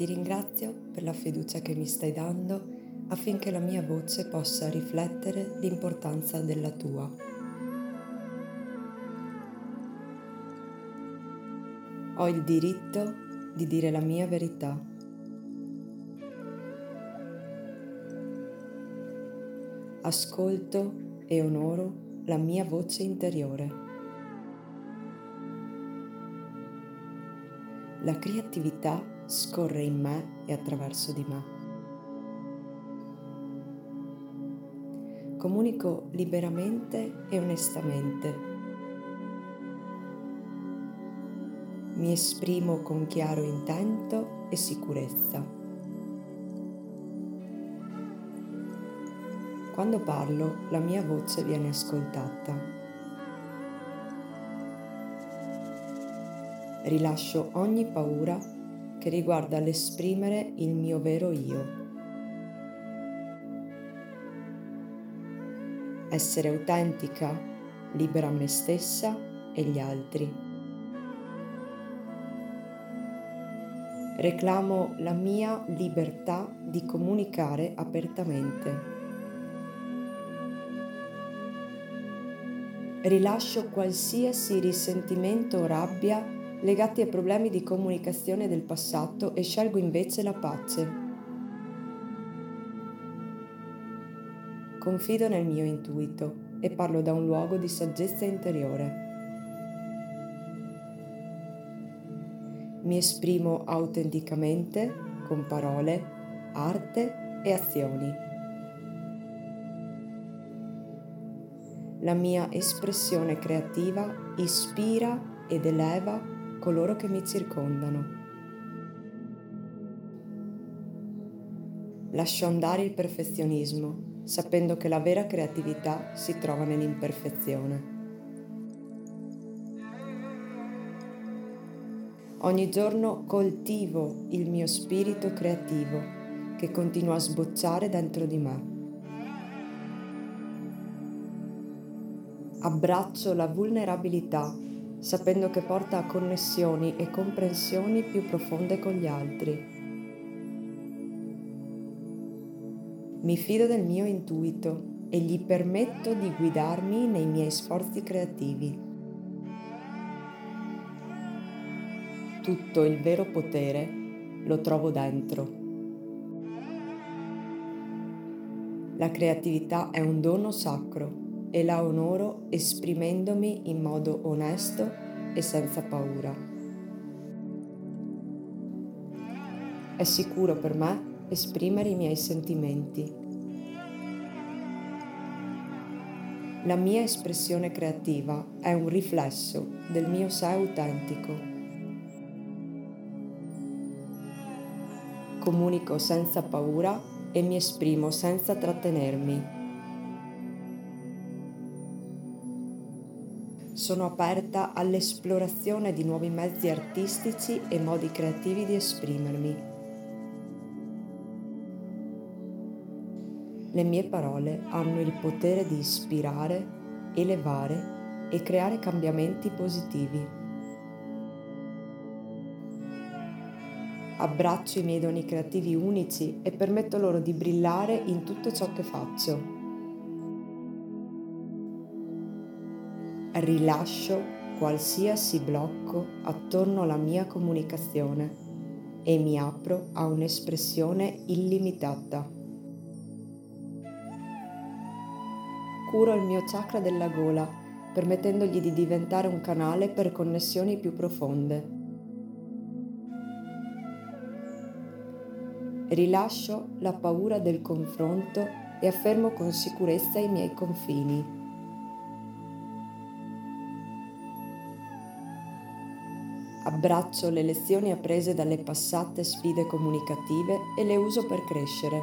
Ti ringrazio per la fiducia che mi stai dando affinché la mia voce possa riflettere l'importanza della tua. Ho il diritto di dire la mia verità. Ascolto e onoro la mia voce interiore. La creatività scorre in me e attraverso di me. Comunico liberamente e onestamente. Mi esprimo con chiaro intento e sicurezza. Quando parlo la mia voce viene ascoltata. Rilascio ogni paura che riguarda l'esprimere il mio vero io. Essere autentica, libera me stessa e gli altri. Reclamo la mia libertà di comunicare apertamente. Rilascio qualsiasi risentimento o rabbia legati a problemi di comunicazione del passato e scelgo invece la pace. Confido nel mio intuito e parlo da un luogo di saggezza interiore. Mi esprimo autenticamente con parole, arte e azioni. La mia espressione creativa ispira ed eleva coloro che mi circondano. Lascio andare il perfezionismo, sapendo che la vera creatività si trova nell'imperfezione. Ogni giorno coltivo il mio spirito creativo che continua a sbocciare dentro di me. Abbraccio la vulnerabilità sapendo che porta a connessioni e comprensioni più profonde con gli altri. Mi fido del mio intuito e gli permetto di guidarmi nei miei sforzi creativi. Tutto il vero potere lo trovo dentro. La creatività è un dono sacro e la onoro esprimendomi in modo onesto e senza paura. È sicuro per me esprimere i miei sentimenti. La mia espressione creativa è un riflesso del mio sé autentico. Comunico senza paura e mi esprimo senza trattenermi. Sono aperta all'esplorazione di nuovi mezzi artistici e modi creativi di esprimermi. Le mie parole hanno il potere di ispirare, elevare e creare cambiamenti positivi. Abbraccio i miei doni creativi unici e permetto loro di brillare in tutto ciò che faccio. Rilascio qualsiasi blocco attorno alla mia comunicazione e mi apro a un'espressione illimitata. Curo il mio chakra della gola, permettendogli di diventare un canale per connessioni più profonde. Rilascio la paura del confronto e affermo con sicurezza i miei confini. Abbraccio le lezioni apprese dalle passate sfide comunicative e le uso per crescere.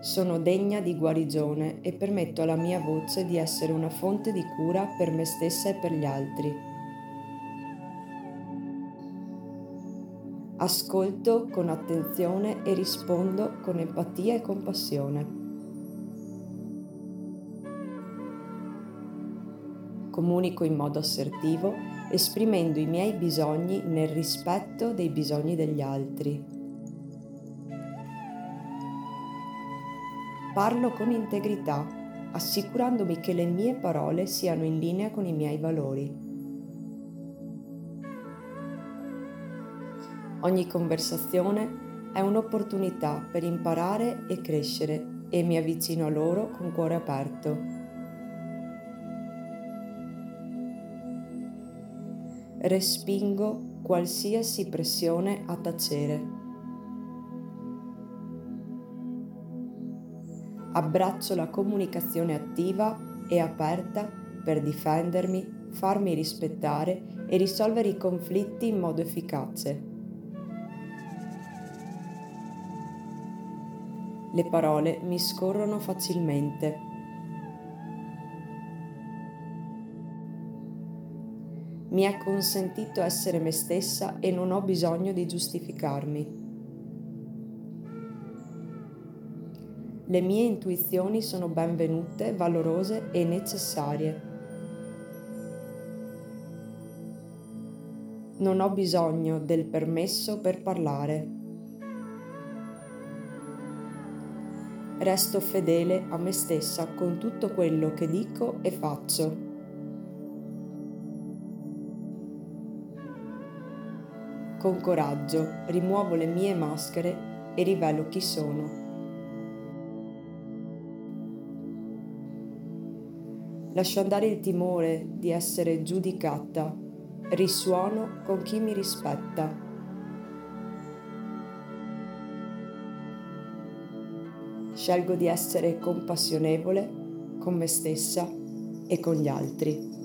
Sono degna di guarigione e permetto alla mia voce di essere una fonte di cura per me stessa e per gli altri. Ascolto con attenzione e rispondo con empatia e compassione. Comunico in modo assertivo, esprimendo i miei bisogni nel rispetto dei bisogni degli altri. Parlo con integrità, assicurandomi che le mie parole siano in linea con i miei valori. Ogni conversazione è un'opportunità per imparare e crescere e mi avvicino a loro con cuore aperto. Respingo qualsiasi pressione a tacere. Abbraccio la comunicazione attiva e aperta per difendermi, farmi rispettare e risolvere i conflitti in modo efficace. le parole mi scorrono facilmente. Mi è consentito essere me stessa e non ho bisogno di giustificarmi. Le mie intuizioni sono benvenute, valorose e necessarie. Non ho bisogno del permesso per parlare. resto fedele a me stessa con tutto quello che dico e faccio. Con coraggio rimuovo le mie maschere e rivelo chi sono. Lascio andare il timore di essere giudicata, risuono con chi mi rispetta Scelgo di essere compassionevole con me stessa e con gli altri.